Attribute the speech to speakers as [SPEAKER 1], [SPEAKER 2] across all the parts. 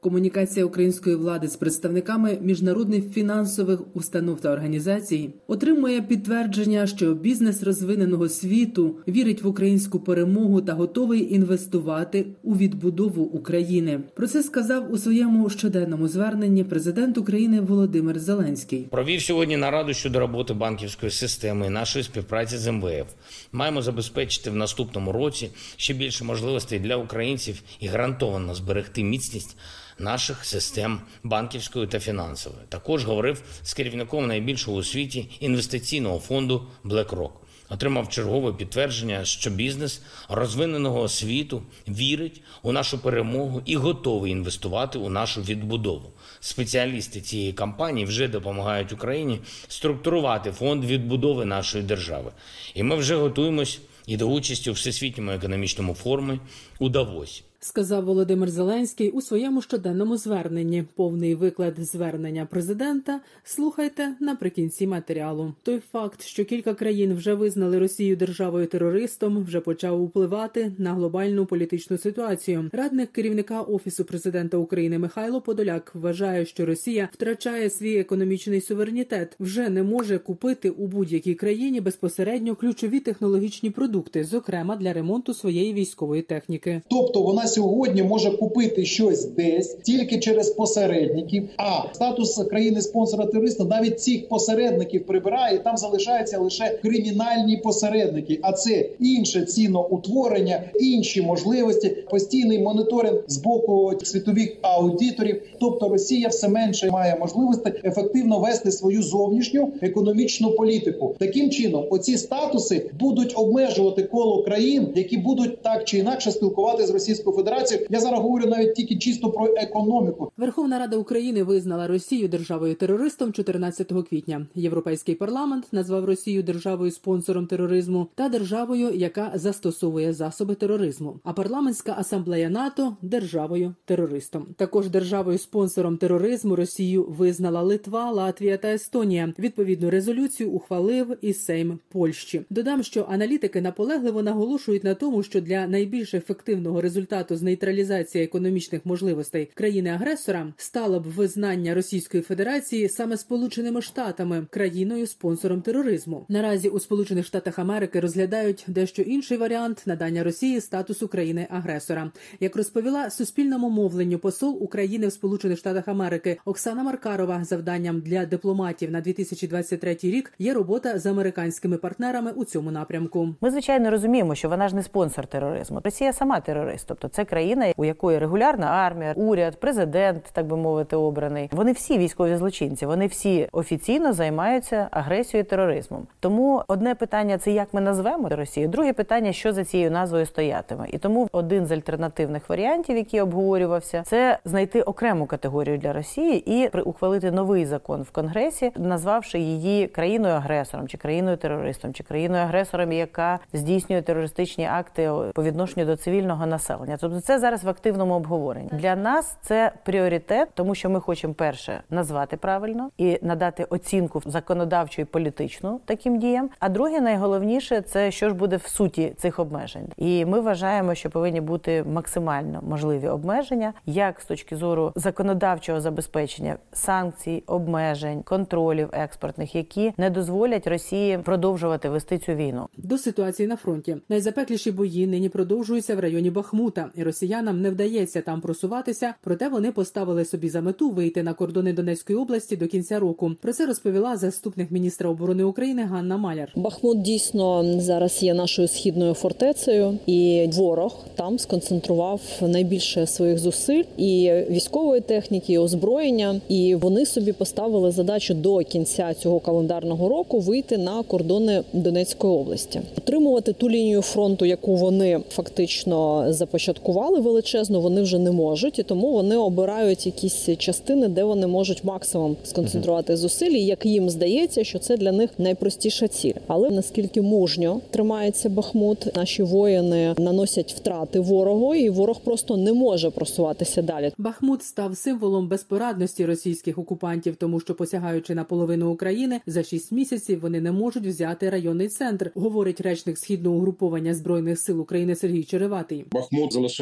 [SPEAKER 1] Комунікація української влади з представниками міжнародних фінансових установ та організацій отримує підтвердження, що бізнес розвиненого світу вірить в українську перемогу та готовий інвестувати у відбудову України. Про це сказав у своєму щоденному зверненні президент України Володимир Зеленський.
[SPEAKER 2] Провів сьогодні нараду щодо роботи банківської системи і нашої співпраці з МВФ. Маємо забезпечити в наступному році ще більше можливостей для українців і гарантовано зберегти міцність наших систем банківської та фінансової. Також говорив з керівником найбільшого у світі інвестиційного фонду BlackRock. Отримав чергове підтвердження, що бізнес розвиненого світу вірить у нашу перемогу і готовий інвестувати у нашу відбудову. Спеціалісти цієї кампанії вже допомагають Україні структурувати фонд відбудови нашої держави. І ми вже готуємось і до участі у всесвітньому економічному форумі у Давосі
[SPEAKER 1] сказав Володимир Зеленський у своєму щоденному зверненні. Повний виклад звернення президента слухайте наприкінці матеріалу. Той факт, що кілька країн вже визнали Росію державою терористом, вже почав впливати на глобальну політичну ситуацію. Радник керівника офісу президента України Михайло Подоляк вважає, що Росія втрачає свій економічний суверенітет, вже не може купити у будь-якій країні безпосередньо ключові технологічні продукти, зокрема для ремонту своєї військової техніки.
[SPEAKER 3] Тобто вона сьогодні може купити щось десь тільки через посередників. А статус країни спонсора терориста навіть цих посередників прибирає. Там залишаються лише кримінальні посередники. А це інше ціноутворення, інші можливості, постійний моніторинг з боку світових аудиторів. Тобто Росія все менше має можливості ефективно вести свою зовнішню економічну політику. Таким чином, оці статуси будуть обмежувати коло країн, які будуть так чи інакше спілкувати з Російською Федерацію. Я зараз говорю навіть тільки чисто про економіку.
[SPEAKER 1] Верховна Рада України визнала Росію державою терористом 14 квітня. Європейський парламент назвав Росію державою спонсором тероризму та державою, яка застосовує засоби тероризму. А парламентська асамблея НАТО державою терористом. Також державою спонсором тероризму Росію визнала Литва, Латвія та Естонія. Відповідну резолюцію ухвалив і Сейм Польщі. Додам, що аналітики наполегливо наголошують на тому, що для найбільш ефективного результату з нейтралізації економічних можливостей країни-агресора стало б визнання Російської Федерації саме Сполученими Штатами країною спонсором тероризму. Наразі у Сполучених Штатах Америки розглядають дещо інший варіант надання Росії статусу країни-агресора. Як розповіла суспільному мовленню посол України в Сполучених Штатах Америки Оксана Маркарова, завданням для дипломатів на 2023 рік є робота з американськими партнерами у цьому напрямку.
[SPEAKER 4] Ми звичайно розуміємо, що вона ж не спонсор тероризму. Росія сама терорист, тобто це країна, у якої регулярна армія, уряд, президент, так би мовити, обраний. Вони всі військові злочинці. Вони всі офіційно займаються агресією і тероризмом. Тому одне питання це як ми назвемо Росію. Друге питання, що за цією назвою стоятиме. І тому один з альтернативних варіантів, який обговорювався, це знайти окрему категорію для Росії і ухвалити новий закон в Конгресі, назвавши її країною агресором, чи країною терористом, чи країною агресором, яка здійснює терористичні акти по відношенню до цивільного населення. Тобто, це зараз в активному обговоренні. Для нас це пріоритет, тому що ми хочемо перше назвати правильно і надати оцінку законодавчу і політичну таким діям. А друге, найголовніше це що ж буде в суті цих обмежень. І ми вважаємо, що повинні бути максимально можливі обмеження, як з точки зору законодавчого забезпечення санкцій, обмежень, контролів експортних, які не дозволять Росії продовжувати вести цю війну.
[SPEAKER 1] До ситуації на фронті найзапекліші бої нині продовжуються в районі Бахмута, і росіянам не вдається там просуватися. Проте вони поставили собі за мету вийти на кордони Донецької області до кінця року. Про це розповіла заступник міністра оборони України Ганна Маляр.
[SPEAKER 5] Бахмут дійсно зараз є нашою східною фортецею, і ворог там сконцентрував найбільше своїх зусиль і військової техніки, і озброєння. І вони собі поставили задачу до кінця цього календарного року вийти на кордони Донецької області, отримувати ту лінію фронту, яку вони фактично започаткували атакували величезно, вони вже не можуть, і тому вони обирають якісь частини, де вони можуть максимум сконцентрувати зусиль. Як їм здається, що це для них найпростіша ціль. Але наскільки мужньо тримається Бахмут, наші воїни наносять втрати ворогу, і ворог просто не може просуватися далі.
[SPEAKER 1] Бахмут став символом безпорадності російських окупантів, тому що посягаючи на половину України за шість місяців вони не можуть взяти районний центр, говорить речник східного угруповання збройних сил України Сергій Череватий.
[SPEAKER 6] Бахмут залишається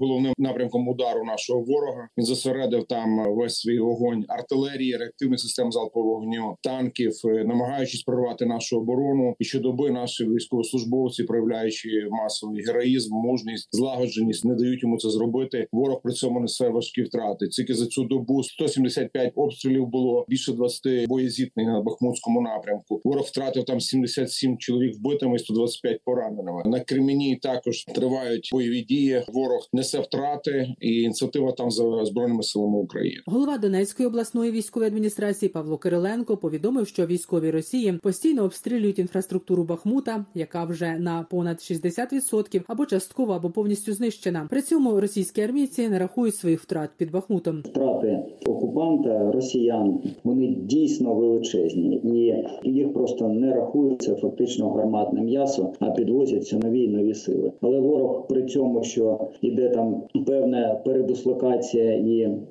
[SPEAKER 6] головним напрямком удару нашого ворога. Він зосередив там весь свій вогонь артилерії, реактивних систем залпового вогню, танків, е, намагаючись прорвати нашу оборону. І щодоби наші військовослужбовці, проявляючи масовий героїзм, мужність, злагодженість, не дають йому це зробити. Ворог при цьому несе важкі втрати. Тільки за цю добу 175 обстрілів було більше 20 боєзітних на Бахмутському напрямку. Ворог втратив там 77 чоловік вбитими, і 125 пораненими. На Кремені також тривають бойові дії. Ворог несе втрати, і ініціатива там за збройними силами України.
[SPEAKER 1] Голова Донецької обласної військової адміністрації Павло Кириленко повідомив, що військові Росії постійно обстрілюють інфраструктуру Бахмута, яка вже на понад 60% або частково, або повністю знищена. При цьому російські армійці не рахують своїх втрат під Бахмутом.
[SPEAKER 7] Втрати окупанта росіян вони дійсно величезні, і їх просто не рахується фактично гарматне м'ясо, а підвозяться нові і нові сили. Але ворог при цьому, що йде там певна передислокація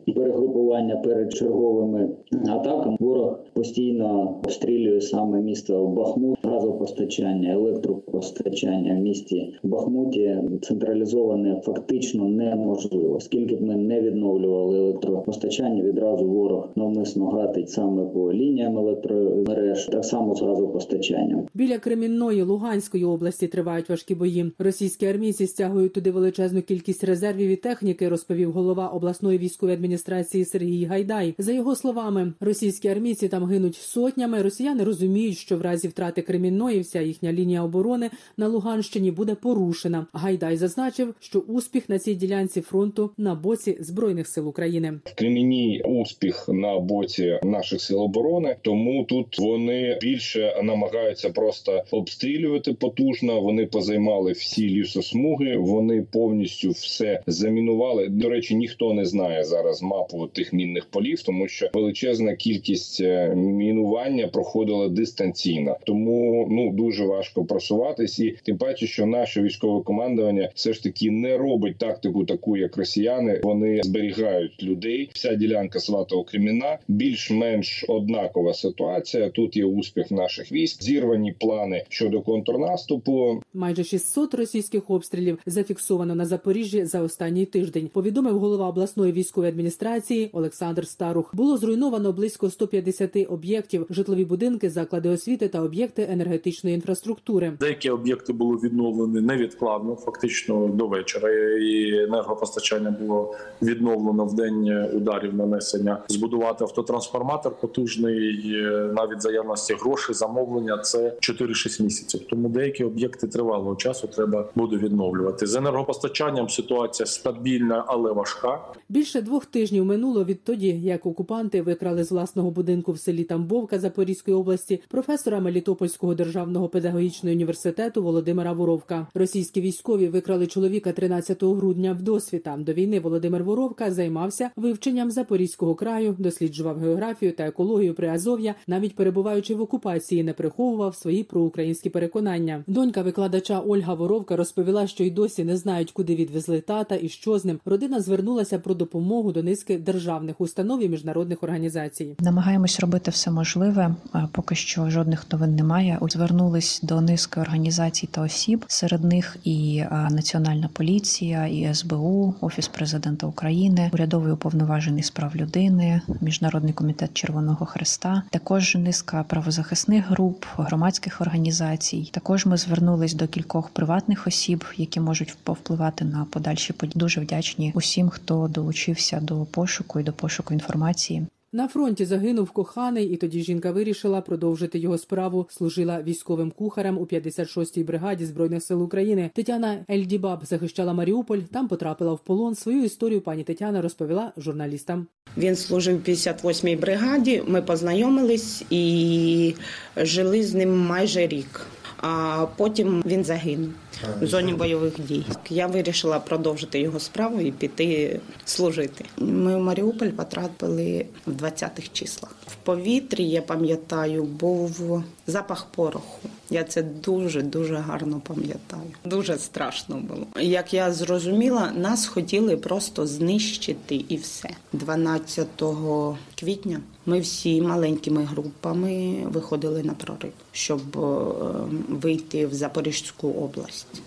[SPEAKER 7] і перегрупування перед черговими атаками, ворог постійно обстрілює саме місто Бахмут, газопостачання, електропостачання в місті Бахмуті централізоване фактично неможливо. Скільки б ми не відновлювали електропостачання, відразу ворог навмисно гатить саме по лініям електромереж, так само з газопостачанням.
[SPEAKER 1] Біля Кремінної Луганської області тривають важкі бої. Російські армійці стягують туди величезну кількість резервів і техніки, розповів голова обласної військової адміністрації Сергій Гайдай. За його словами, російські армійці там гинуть сотнями. Росіяни розуміють, що в разі втрати Кремінної вся їхня лінія оборони на Луганщині буде порушена. Гайдай зазначив, що успіх на цій ділянці фронту на боці збройних сил України.
[SPEAKER 8] В Креміні успіх на боці наших сил оборони, тому тут вони більше намагаються просто обстрілювати потужно. Вони позаймали всі лісосмуги, вони повністю все замінували. До речі, ніхто не знає зараз мапу тих мінних полів, тому що величезна кількість е, мінування проходила дистанційно, тому ну дуже важко просуватись, і тим паче, що наше військове командування все ж таки не робить тактику, таку як росіяни. Вони зберігають людей. Вся ділянка Сватого Креміна більш-менш однакова ситуація. Тут є успіх наших військ, зірвані плани щодо контрнаступу.
[SPEAKER 1] Майже 600 російських обстрілів зафіксовано на Запоріжжі за останній тиждень. Повідомив голова обласної військової адміністрації Олександр Старух. Було зруйновано близько 150 об'єктів, житлові будинки, заклади освіти та об'єкти енергетичної інфраструктури.
[SPEAKER 9] Деякі об'єкти були відновлені невідкладно, фактично до вечора. І енергопостачання було відновлено в день ударів нанесення. Збудувати автотрансформатор потужний, навіть заявності грошей, замовлення це 4-6 місяців. Тому деякі об'єкти тривалого часу треба буде відновлювати. З енергопостачанням ситуація стабільна, але важка.
[SPEAKER 1] Більше двох тижнів минуло відтоді, як окупанти викрали з власного будинку в селі Тамбовка Запорізької області професора Мелітопольського державного педагогічного університету Володимира Воровка. Російські військові викрали чоловіка 13 грудня в досвіта. До війни Володимир Воровка займався вивченням Запорізького краю, досліджував географію та екологію Приазов'я, навіть перебуваючи в окупації, не приховував свої проукраїнські переконання. Донька викладача Ольга Воровка розповіла, що й досі не знають, куди відвезли тата і що з ним. Родина звернулася про допомогу до низки державних установ і міжнародних організацій.
[SPEAKER 10] Намагаємось робити все можливе. Поки що жодних новин немає. Звернулись до низки організацій та осіб. Серед них і Національна поліція, і СБУ, Офіс президента України, урядовий уповноважений з прав людини, міжнародний комітет Червоного Хреста, також низка правозахисних груп, громадських організацій. Також ми звернулись до кількох приватних осіб, які можуть повпливати на подальші події. Дуже вдячні усім, хто долучився до пошуку і до пошуку інформації.
[SPEAKER 1] На фронті загинув коханий, і тоді жінка вирішила продовжити його справу. Служила військовим кухарем у 56-й бригаді збройних сил України. Тетяна Ельдібаб захищала Маріуполь. Там потрапила в полон. Свою історію пані Тетяна розповіла журналістам.
[SPEAKER 11] Він служив в 58-й бригаді. Ми познайомились і жили з ним майже рік. А потім він загинув в зоні бойових дій. Я вирішила продовжити його справу і піти служити. Ми в Маріуполь потрапили в 20-х числах. В повітрі я пам'ятаю, був запах пороху. Я це дуже дуже гарно пам'ятаю. Дуже страшно було. Як я зрозуміла, нас хотіли просто знищити і все. 12 квітня ми всі маленькими групами виходили на прорив, щоб вийти в Запорізьку область.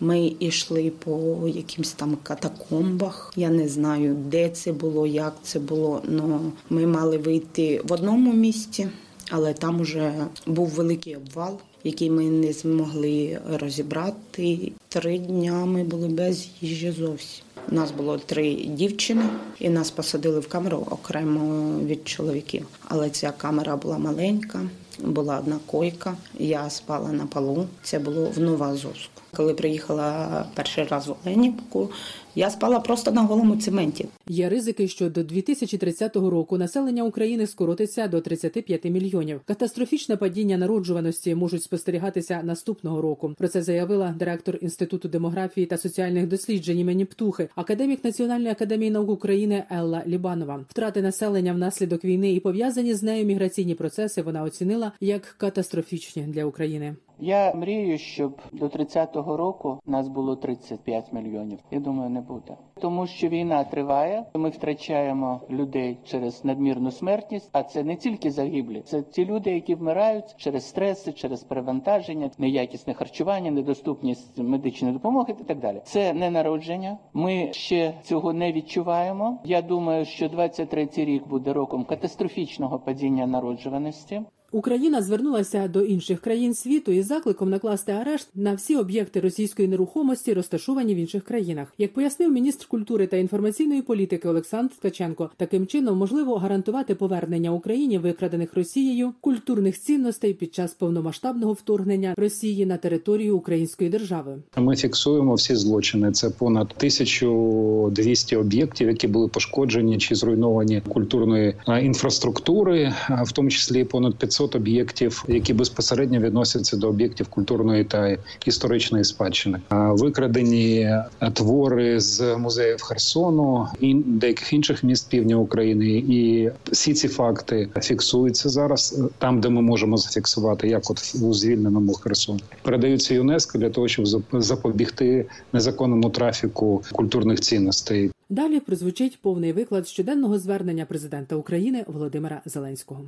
[SPEAKER 11] Ми йшли по якимсь там катакомбах. Я не знаю, де це було, як це було. але ми мали вийти в одному місці, але там вже був великий обвал, який ми не змогли розібрати. Три дня ми були без їжі зовсім. Нас було три дівчини, і нас посадили в камеру окремо від чоловіків. Але ця камера була маленька, була одна койка. Я спала на полу. Це було в Новоазовську. Коли приїхала перший раз в Оленівку, я спала просто на голому цементі.
[SPEAKER 1] Є ризики, що до 2030 року населення України скоротиться до 35 мільйонів. Катастрофічне падіння народжуваності можуть спостерігатися наступного року. Про це заявила директор інституту демографії та соціальних досліджень імені Птухи, академік Національної академії наук України Елла Лібанова. Втрати населення внаслідок війни і пов'язані з нею міграційні процеси вона оцінила як катастрофічні для України.
[SPEAKER 12] Я мрію, щоб до 30-го року нас було 35 мільйонів. Я думаю, не буде, тому що війна триває. Ми втрачаємо людей через надмірну смертність. А це не тільки загиблі, це ті люди, які вмирають через стреси, через перевантаження, неякісне харчування, недоступність медичної допомоги і так далі. Це не народження. Ми ще цього не відчуваємо. Я думаю, що 23-й рік буде роком катастрофічного падіння народжуваності.
[SPEAKER 1] Україна звернулася до інших країн світу із закликом накласти арешт на всі об'єкти російської нерухомості, розташовані в інших країнах. Як пояснив міністр культури та інформаційної політики Олександр Ткаченко, таким чином можливо гарантувати повернення Україні викрадених Росією культурних цінностей під час повномасштабного вторгнення Росії на територію Української держави.
[SPEAKER 13] Ми фіксуємо всі злочини. Це понад 1200 об'єктів, які були пошкоджені чи зруйновані культурної інфраструктури, в тому числі понад 500 об'єктів, які безпосередньо відносяться до об'єктів культурної та історичної спадщини. Викрадені твори з музеїв Херсону і деяких інших міст півдня України, і всі ці факти фіксуються зараз там, де ми можемо зафіксувати, як от у звільненому Херсону, передаються ЮНЕСКО для того, щоб запобігти незаконному трафіку культурних цінностей.
[SPEAKER 1] Далі прозвучить повний виклад щоденного звернення президента України Володимира Зеленського.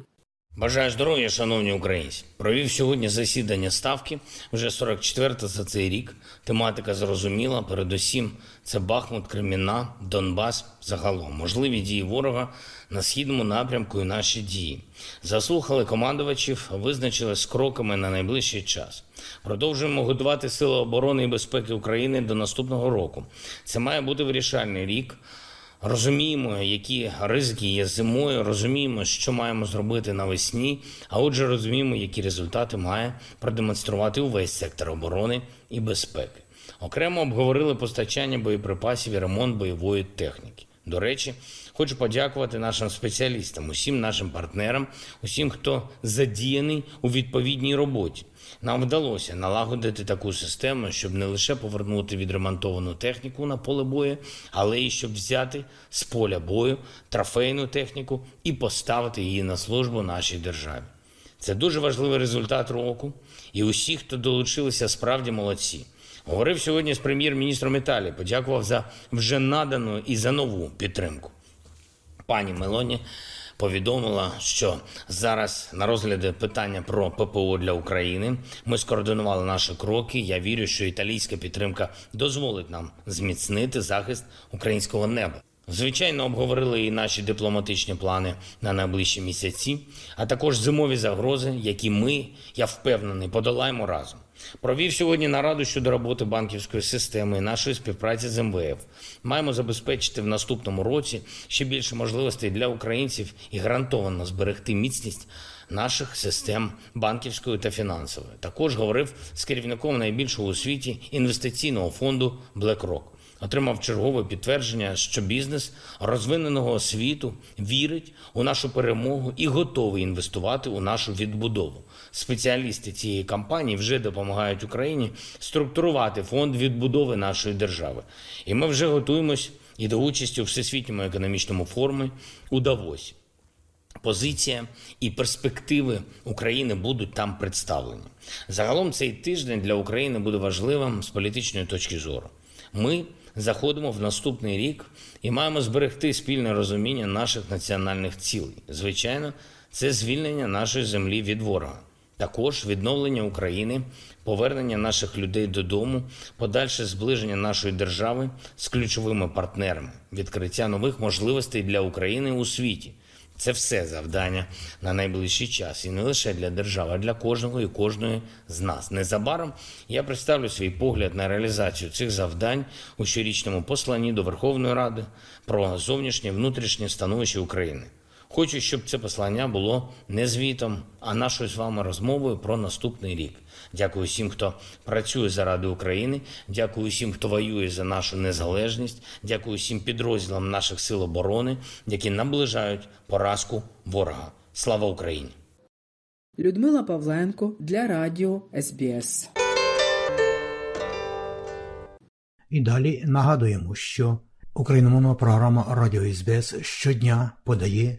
[SPEAKER 2] Бажаю здоров'я, шановні українці. Провів сьогодні засідання ставки вже 44-та за цей рік. Тематика зрозуміла. Передусім, це Бахмут, Креміна, Донбас. Загалом можливі дії ворога на східному напрямку і наші дії. Заслухали командувачів, визначили з кроками на найближчий час. Продовжуємо готувати сили оборони і безпеки України до наступного року. Це має бути вирішальний рік. Розуміємо, які ризики є зимою, розуміємо, що маємо зробити навесні. А отже, розуміємо, які результати має продемонструвати увесь сектор оборони і безпеки. Окремо обговорили постачання боєприпасів і ремонт бойової техніки. До речі, хочу подякувати нашим спеціалістам, усім нашим партнерам, усім, хто задіяний у відповідній роботі. Нам вдалося налагодити таку систему, щоб не лише повернути відремонтовану техніку на поле бою, але й щоб взяти з поля бою трофейну техніку і поставити її на службу нашій державі. Це дуже важливий результат року, і усі, хто долучилися, справді молодці. Говорив сьогодні з прем'єр-міністром Італії, подякував за вже надану і за нову підтримку. Пані Мелоні повідомила, що зараз на розгляді питання про ППО для України ми скоординували наші кроки. Я вірю, що італійська підтримка дозволить нам зміцнити захист українського неба. Звичайно, обговорили і наші дипломатичні плани на найближчі місяці, а також зимові загрози, які ми, я впевнений, подолаємо разом. Провів сьогодні нараду щодо роботи банківської системи і нашої співпраці з МВФ. Маємо забезпечити в наступному році ще більше можливостей для українців і гарантовано зберегти міцність наших систем банківської та фінансової. Також говорив з керівником найбільшого у світі інвестиційного фонду BlackRock. отримав чергове підтвердження, що бізнес розвиненого світу вірить у нашу перемогу і готовий інвестувати у нашу відбудову. Спеціалісти цієї кампанії вже допомагають Україні структурувати фонд відбудови нашої держави. І ми вже готуємось і до участі у всесвітньому економічному форумі у Давосі. Позиція і перспективи України будуть там представлені. Загалом цей тиждень для України буде важливим з політичної точки зору. Ми заходимо в наступний рік і маємо зберегти спільне розуміння наших національних цілей. Звичайно, це звільнення нашої землі від ворога, також відновлення України, повернення наших людей додому, подальше зближення нашої держави з ключовими партнерами, відкриття нових можливостей для України у світі. Це все завдання на найближчий час, і не лише для держави, а для кожного і кожної з нас. Незабаром я представлю свій погляд на реалізацію цих завдань у щорічному посланні до Верховної Ради про зовнішнє внутрішнє становище України. Хочу, щоб це послання було не звітом, а нашою з вами розмовою про наступний рік. Дякую всім, хто працює заради України. Дякую всім, хто воює за нашу незалежність. Дякую всім підрозділам наших сил оборони, які наближають поразку ворога. Слава Україні!
[SPEAKER 1] Людмила Павленко для Радіо СБС.
[SPEAKER 14] І далі нагадуємо, що україномовна програма Радіо СБС щодня подає